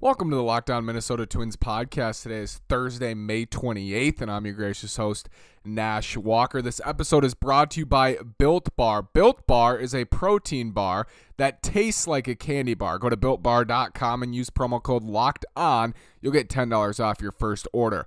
Welcome to the Locked On Minnesota Twins podcast. Today is Thursday, May 28th, and I'm your gracious host, Nash Walker. This episode is brought to you by Built Bar. Built Bar is a protein bar that tastes like a candy bar. Go to builtbar.com and use promo code Locked On. You'll get $10 off your first order.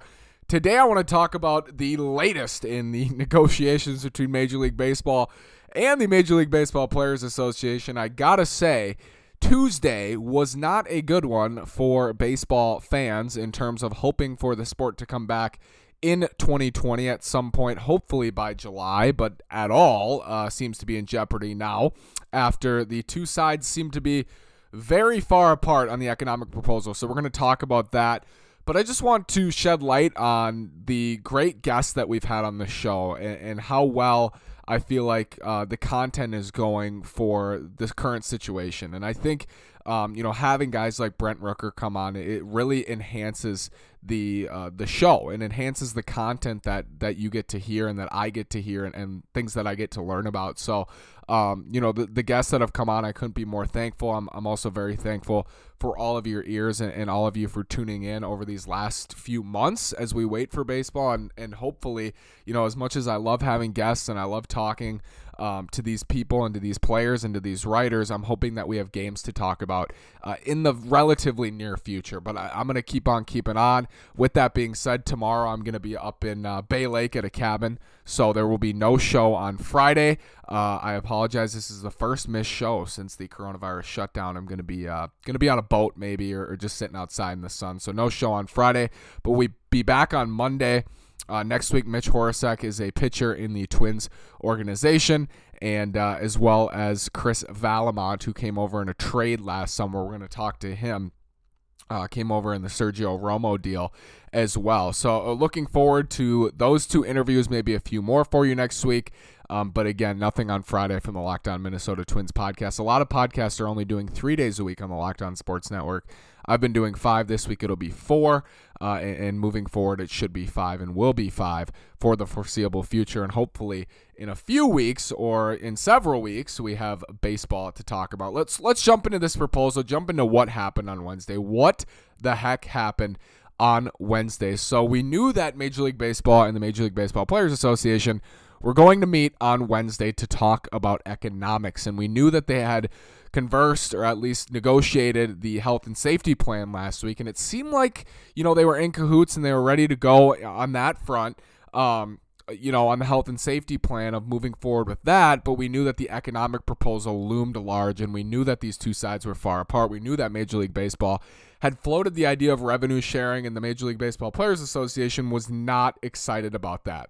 Today, I want to talk about the latest in the negotiations between Major League Baseball and the Major League Baseball Players Association. I gotta say, Tuesday was not a good one for baseball fans in terms of hoping for the sport to come back in 2020 at some point, hopefully by July, but at all uh, seems to be in jeopardy now after the two sides seem to be very far apart on the economic proposal. So we're going to talk about that. But I just want to shed light on the great guests that we've had on the show and, and how well I feel like uh, the content is going for this current situation. And I think, um, you know, having guys like Brent Rooker come on, it really enhances the uh, the show and enhances the content that that you get to hear and that I get to hear and, and things that I get to learn about. So, um, you know, the, the guests that have come on, I couldn't be more thankful. I'm, I'm also very thankful for all of your ears and, and all of you for tuning in over these last few months as we wait for baseball. And, and hopefully, you know, as much as I love having guests and I love talking um, to these people and to these players and to these writers. I'm hoping that we have games to talk about uh, in the relatively near future. But I, am going to keep on keeping on. With that being said, tomorrow I'm going to be up in uh, Bay Lake at a cabin, so there will be no show on Friday. Uh, I apologize. This is the first missed show since the coronavirus shutdown. I'm going to be uh, going to be on a boat maybe or, or just sitting outside in the sun. So no show on Friday, but we be back on Monday. Uh, next week, Mitch Horacek is a pitcher in the Twins organization, and uh, as well as Chris Vallimont, who came over in a trade last summer. We're going to talk to him. Uh, came over in the Sergio Romo deal as well. So, uh, looking forward to those two interviews, maybe a few more for you next week. Um, but again, nothing on Friday from the Locked On Minnesota Twins podcast. A lot of podcasts are only doing three days a week on the Locked On Sports Network. I've been doing five this week. It'll be four, uh, and, and, moving forward, it should be five and will be five for the foreseeable future. And hopefully, in a few weeks or in several weeks, we have baseball to talk about. Let's let's jump into this proposal. Jump into what happened on Wednesday. What the heck happened? On Wednesday. So, we knew that Major League Baseball and the Major League Baseball Players Association were going to meet on Wednesday to talk about economics. And we knew that they had conversed or at least negotiated the health and safety plan last week. And it seemed like, you know, they were in cahoots and they were ready to go on that front. Um, you know, on the health and safety plan of moving forward with that, but we knew that the economic proposal loomed large and we knew that these two sides were far apart. We knew that Major League Baseball had floated the idea of revenue sharing and the Major League Baseball Players Association was not excited about that.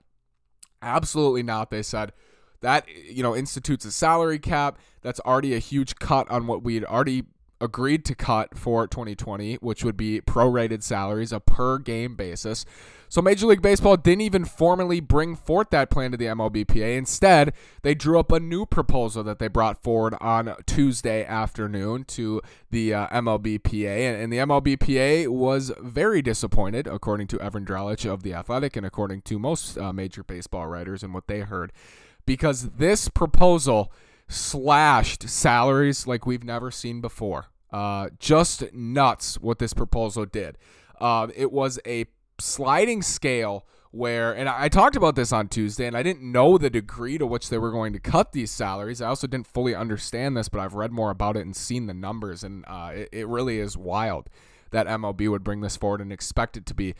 Absolutely not, they said. That, you know, institutes a salary cap. That's already a huge cut on what we had already agreed to cut for 2020, which would be prorated salaries, a per game basis. So Major League Baseball didn't even formally bring forth that plan to the MLBPA. Instead, they drew up a new proposal that they brought forward on Tuesday afternoon to the uh, MLBPA. And, the MLBPA was very disappointed, according to Evan Drellich of The Athletic and according to most uh, major baseball writers and what they heard, because this proposal slashed salaries like we've never seen before. Uh, just nuts what this proposal did. Uh, it was a sliding scale where, and I talked about this on Tuesday, and I didn't know the degree to which they were going to cut these salaries. I also didn't fully understand this, but I've read more about it and seen the numbers, and uh, it, it really is wild that MLB would bring this forward and expect it to be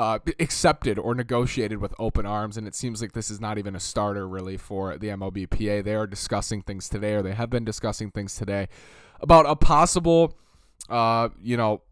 uh, accepted or negotiated with open arms. And it seems like this is not even a starter really for the MLBPA. They are discussing things today, or they have been discussing things today about a possible, uh, you know,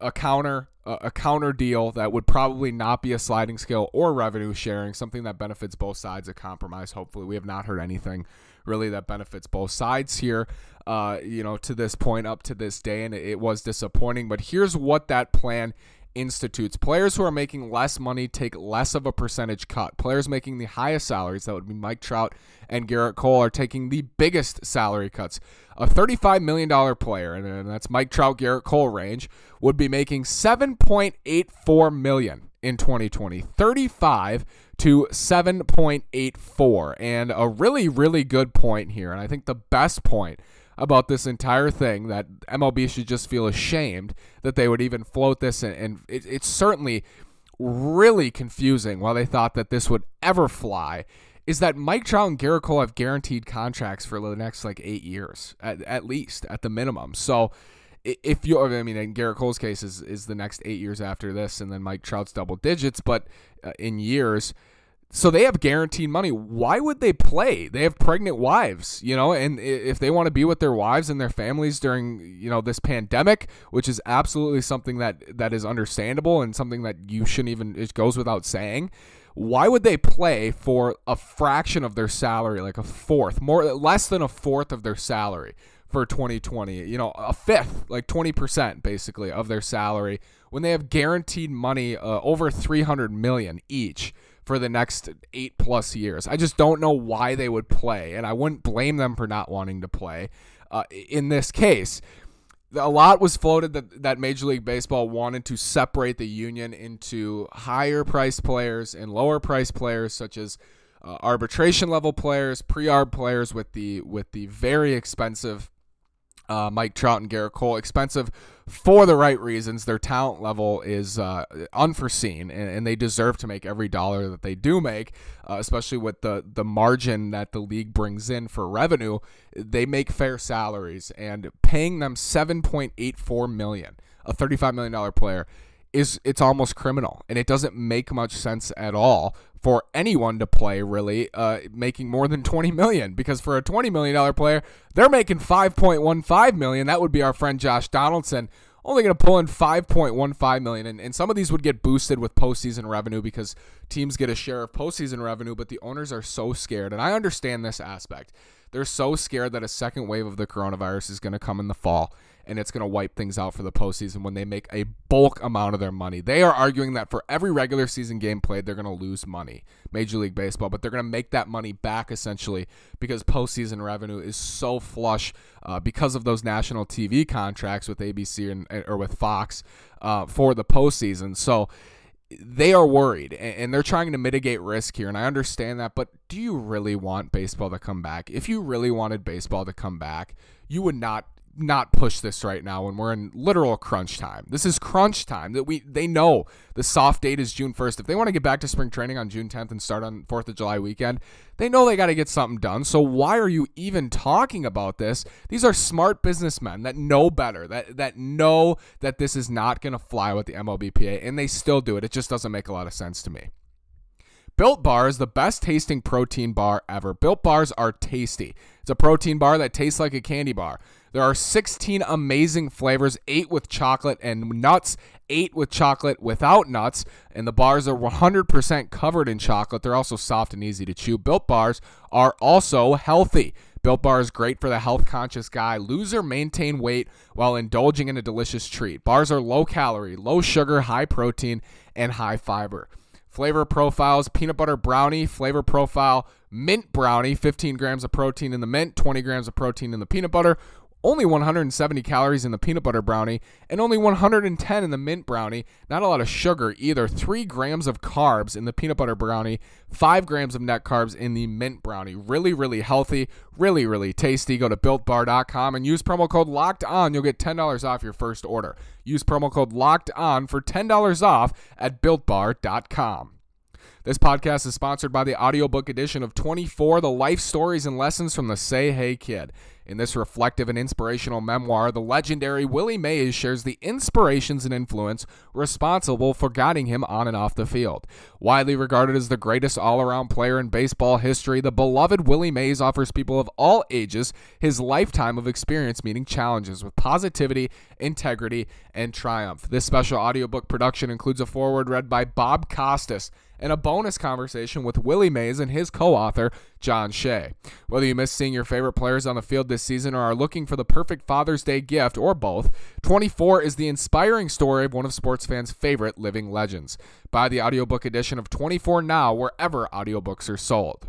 a counter a counter deal that would probably not be a sliding scale or revenue sharing, something that benefits both sides. A compromise. Hopefully, we have not heard anything really that benefits both sides here. Uh, you know, to this point, up to this day, and it was disappointing. But here's what that plan institutes. Players who are making less money take less of a percentage cut. Players making the highest salaries, that would be Mike Trout and Gerrit Cole, are taking the biggest salary cuts. A $35 million player, and that's Mike Trout, Gerrit Cole range, would be making 7.84 million in 2020. 35 to 7.84. And a really, really good point here, and I think the best point about this entire thing that MLB should just feel ashamed that they would even float this, and, and it, it's certainly really confusing why they thought that this would ever fly is that Mike Trout and Gerrit Cole have guaranteed contracts for the next like eight years at, at least at the minimum. So if you, I mean, in Gerrit Cole's case is is the next eight years after this, and then Mike Trout's double digits, but uh, in years. So they have guaranteed money. Why would they play? They have pregnant wives, you know, and if they want to be with their wives and their families during, you know, this pandemic, which is absolutely something that that is understandable and something that you shouldn't even it goes without saying why would they play for a fraction of their salary, like a fourth, more less than a fourth of their salary for 2020? You know, a fifth, like 20% basically of their salary when they have guaranteed money uh, over 300 million each for the next 8 plus years. I just don't know why they would play and I wouldn't blame them for not wanting to play uh, in this case a lot was floated that, that Major League Baseball wanted to separate the union into higher priced players and lower priced players, such as uh, arbitration level players, pre-arb players with the with the very expensive uh, Mike Trout and Gerrit Cole. Expensive for the right reasons. Their talent level is uh, unforeseen, and, and, they deserve to make every dollar that they do make, uh, especially with the the margin that the league brings in for revenue. They make fair salaries, and paying them seven point eight four million, a thirty five million dollar player, is it's almost criminal, and it doesn't make much sense at all for anyone to play really uh, making more than 20 million because for a 20 million dollar player they're making 5.15 million. That would be our friend josh donaldson only going to pull in 5.15 million and, and some of these would get boosted with postseason revenue because teams get a share of postseason revenue but the owners are so scared and i understand this aspect they're so scared that a second wave of the coronavirus is going to come in the fall and it's going to wipe things out for the postseason when they make a bulk amount of their money. They are arguing that for every regular season game played, they're going to lose money, Major League Baseball, but they're going to make that money back essentially because postseason revenue is so flush uh, because of those national TV contracts with ABC and or with Fox uh, for the postseason. So they are worried and they're trying to mitigate risk here and I understand that but do you really want baseball to come back? If you really wanted baseball to come back you would not not push this right now when we're in literal crunch time. This is crunch time that we they know the soft date is June 1st. If they want to get back to spring training on June 10th and start on 4th of July weekend, they know they got to get something done. So why are you even talking about this? These are smart businessmen that know better, that that know that this is not going to fly with the MLBPA and they still do it. It just doesn't make a lot of sense to me. Built Bar is the best tasting protein bar ever. Built Bars are tasty. It's a protein bar that tastes like a candy bar. There are 16 amazing flavors, 8 with chocolate and nuts, 8 with chocolate without nuts, and the bars are 100% covered in chocolate. They're also soft and easy to chew. Built bars are also healthy. Built Bar is great for the health conscious guy. Lose or maintain weight while indulging in a delicious treat. Bars are low calorie, low sugar, high protein, and high fiber. Flavor profiles peanut butter brownie, flavor profile mint brownie, 15 grams of protein in the mint, 20 grams of protein in the peanut butter, only 170 calories in the peanut butter brownie and only 110 in the mint brownie. Not a lot of sugar either. 3 grams of carbs in the peanut butter brownie, 5 grams of net carbs in the mint brownie. Really, really healthy, really, really tasty. Go to builtbar.com and use promo code locked on. You'll get $10 off your first order. Use promo code locked on for $10 off at builtbar.com. This podcast is sponsored by the audiobook edition of 24 The Life Stories and Lessons from the Say Hey Kid. In this reflective and inspirational memoir, the legendary Willie Mays shares the inspirations and influence responsible for guiding him on and off the field. Widely regarded as the greatest all around player in baseball history, the beloved Willie Mays offers people of all ages his lifetime of experience meeting challenges with positivity, integrity, and triumph. This special audiobook production includes a foreword read by Bob Costas and a bonus conversation with Willie Mays and his co author, John Shea. Whether you miss seeing your favorite players on the field this season or are looking for the perfect Father's Day gift, or both, 24 is the inspiring story of one of sports fans' favorite living legends. Buy the audiobook edition of 24 now wherever audiobooks are sold.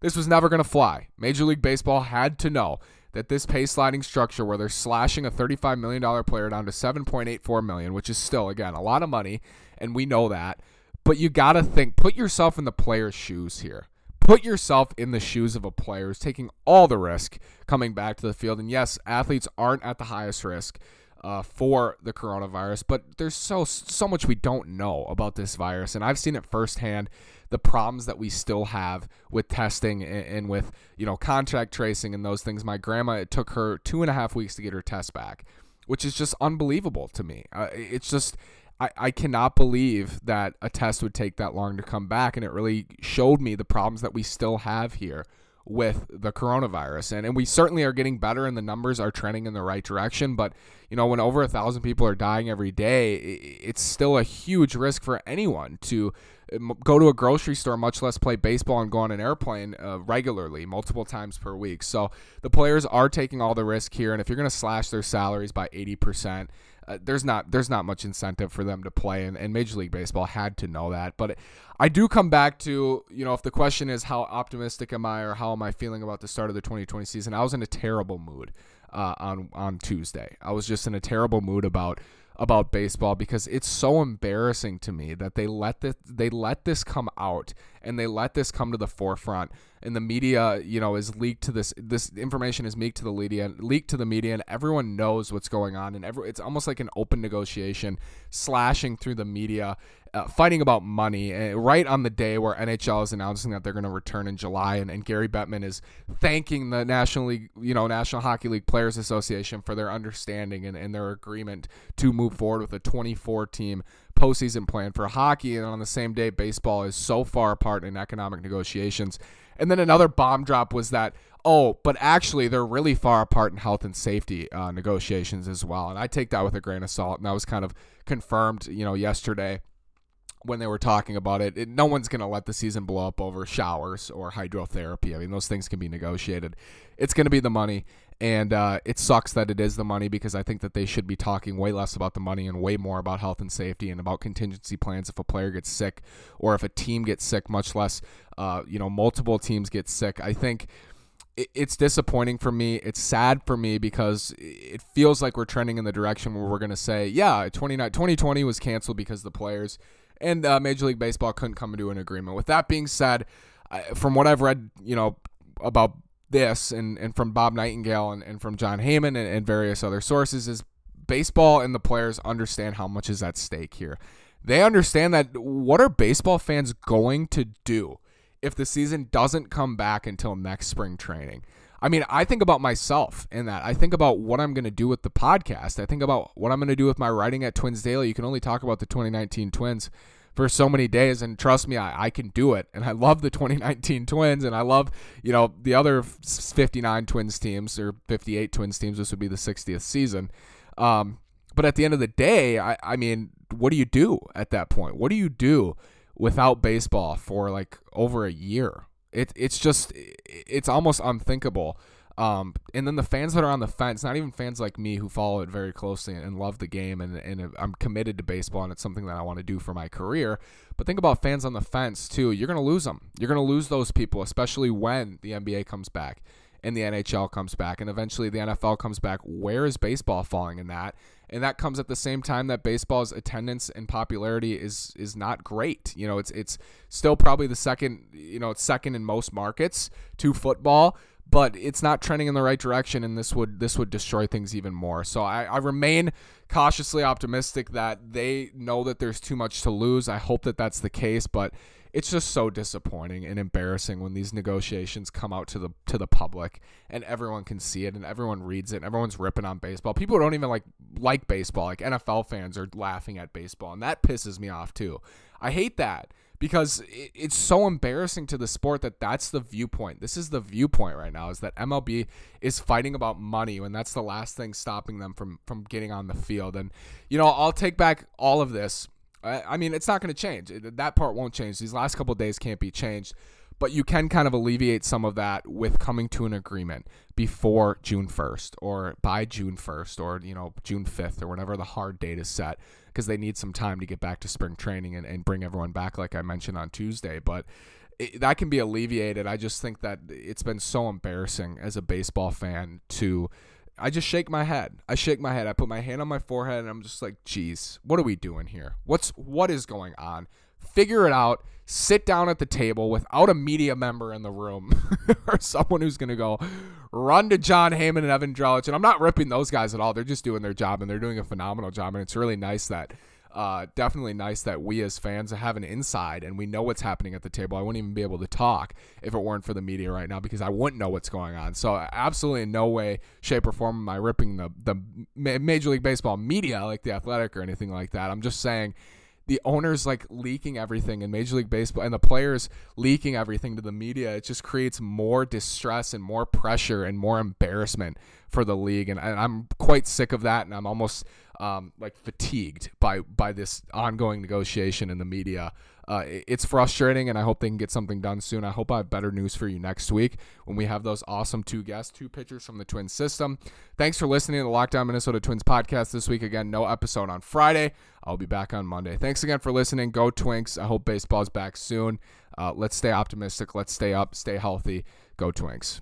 This was never going to fly. Major League Baseball had to know that this pay sliding structure where they're slashing a $35 million player down to 7.84 million, which is still again a lot of money, and we know that but you got to think, put yourself in the player's shoes here. put yourself in the shoes of a player who's taking all the risk coming back to the field. And yes, athletes aren't at the highest risk uh, for the coronavirus, but there's so so much we don't know about this virus, and I've seen it firsthand. The problems that we still have with testing and, and with you know contact tracing and those things. My grandma, it took her two and a half weeks to get her test back, which is just unbelievable to me. Uh, it's just I, I cannot believe that a test would take that long to come back, and it really showed me the problems that we still have here with the coronavirus. And, and we certainly are getting better and the numbers are trending in the right direction. But, you know, when over a thousand people are dying every day, it's still a huge risk for anyone to um, go to a grocery store, much less play baseball and go on an airplane uh, regularly, multiple times per week. So the players are taking all the risk here. And if you're going to slash their salaries by 80%, uh, there's not there's not much incentive for them to play, and, and Major League Baseball had to know that. But I do come back to you know if the question is how optimistic am I or how am I feeling about the start of the 2020 season, I was in a terrible mood uh, on on Tuesday. I was just in a terrible mood about about baseball because it's so embarrassing to me that they let this they let this come out and they let this come to the forefront and the media you know is leaked to this this information is leaked to the media leaked to the media and everyone knows what's going on and every, it's almost like an open negotiation slashing through the media uh, fighting about money uh, right on the day where NHL is announcing that they're going to return in July, and, and Gary Bettman is thanking the National League, you know, National Hockey League Players Association for their understanding and, and their agreement to move forward with a 24 team postseason plan for hockey. And on the same day, baseball is so far apart in economic negotiations. And then another bomb drop was that, oh, but actually they're really far apart in health and safety uh, negotiations as well. And I take that with a grain of salt. And that was kind of confirmed, you know, yesterday when they were talking about it, it no one's going to let the season blow up over showers or hydrotherapy. I mean, those things can be negotiated. It's going to be the money. And uh, it sucks that it is the money because I think that they should be talking way less about the money and way more about health and safety and about contingency plans if a player gets sick or if a team gets sick, much less, uh, you know, multiple teams get sick. I think it's disappointing for me. It's sad for me because it feels like we're trending in the direction where we're going to say, yeah, 2020 was canceled because the players – and uh, Major League Baseball couldn't come to an agreement. With that being said, from what I've read, you know, about this and, and from Bob Nightingale and, and from Jon Heyman and, and various other sources is baseball and the players understand how much is at stake here. They understand that what are baseball fans going to do if the season doesn't come back until next spring training? I mean, I think about myself in that. I think about what I'm going to do with the podcast. I think about what I'm going to do with my writing at Twins Daily. You can only talk about the 2019 Twins for so many days, and trust me, I, I can do it. And I love the 2019 Twins, and I love you know the other 59 Twins teams or 58 Twins teams. This would be the 60th season. Um, but at the end of the day, I, I mean, what do you do at that point? What do you do without baseball for like over a year? It, it's just it's almost unthinkable. Um, and then the fans that are on the fence, not even fans like me who follow it very closely and love the game and, and I'm committed to baseball and it's something that I want to do for my career. But think about fans on the fence too. You're going to lose them. You're going to lose those people, especially when the NBA comes back and the NHL comes back and eventually the NFL comes back. Where is baseball falling in that? and that comes at the same time that baseball's attendance and popularity is is not great. You know, it's it's still probably the second, you know, it's second in most markets to football, but it's not trending in the right direction and this would this would destroy things even more. So I, I remain cautiously optimistic that they know that there's too much to lose. I hope that that's the case, but it's just so disappointing and embarrassing when these negotiations come out to the to the public and everyone can see it and everyone reads it and everyone's ripping on baseball. People don't even like like baseball. Like NFL fans are laughing at baseball and that pisses me off too. I hate that because it's so embarrassing to the sport that that's the viewpoint. This is the viewpoint right now is that MLB is fighting about money when that's the last thing stopping them from from getting on the field. And you know, I'll take back all of this I mean, it's not going to change. That part won't change. These last couple days can't be changed, but you can kind of alleviate some of that with coming to an agreement before June 1st or by June 1st or, you know, June 5th or whenever the hard date is set because they need some time to get back to spring training and, and bring everyone back, like I mentioned on Tuesday. But it, that can be alleviated. I just think that it's been so embarrassing as a baseball fan to I just shake my head. I shake my head. I put my hand on my forehead and I'm just like, geez, what are we doing here? What's what is going on? Figure it out, sit down at the table without a media member in the room or someone who's going to go run to Jon Heyman and Evan Drellich. And I'm not ripping those guys at all. They're just doing their job and they're doing a phenomenal job. And it's really nice that uh, definitely nice that we as fans have an inside and we know what's happening at the table. I wouldn't even be able to talk if it weren't for the media right now because I wouldn't know what's going on. So absolutely in no way, shape, or form am I ripping the the Major League Baseball media like the Athletic or anything like that. I'm just saying the owners like leaking everything in Major League Baseball and the players leaking everything to the media, it just creates more distress and more pressure and more embarrassment for the league. And, and I'm quite sick of that. And I'm almost um, like fatigued by by this ongoing negotiation in the media. Uh, it's frustrating, and I hope they can get something done soon. I hope I have better news for you next week when we have those awesome two guests, two pitchers from the Twins system. Thanks for listening to the Locked On Minnesota Twins podcast this week. Again, no episode on Friday. I'll be back on Monday. Thanks again for listening. Go Twins. I hope baseball's back soon. Uh, let's stay optimistic. Let's stay up. Stay healthy. Go Twins.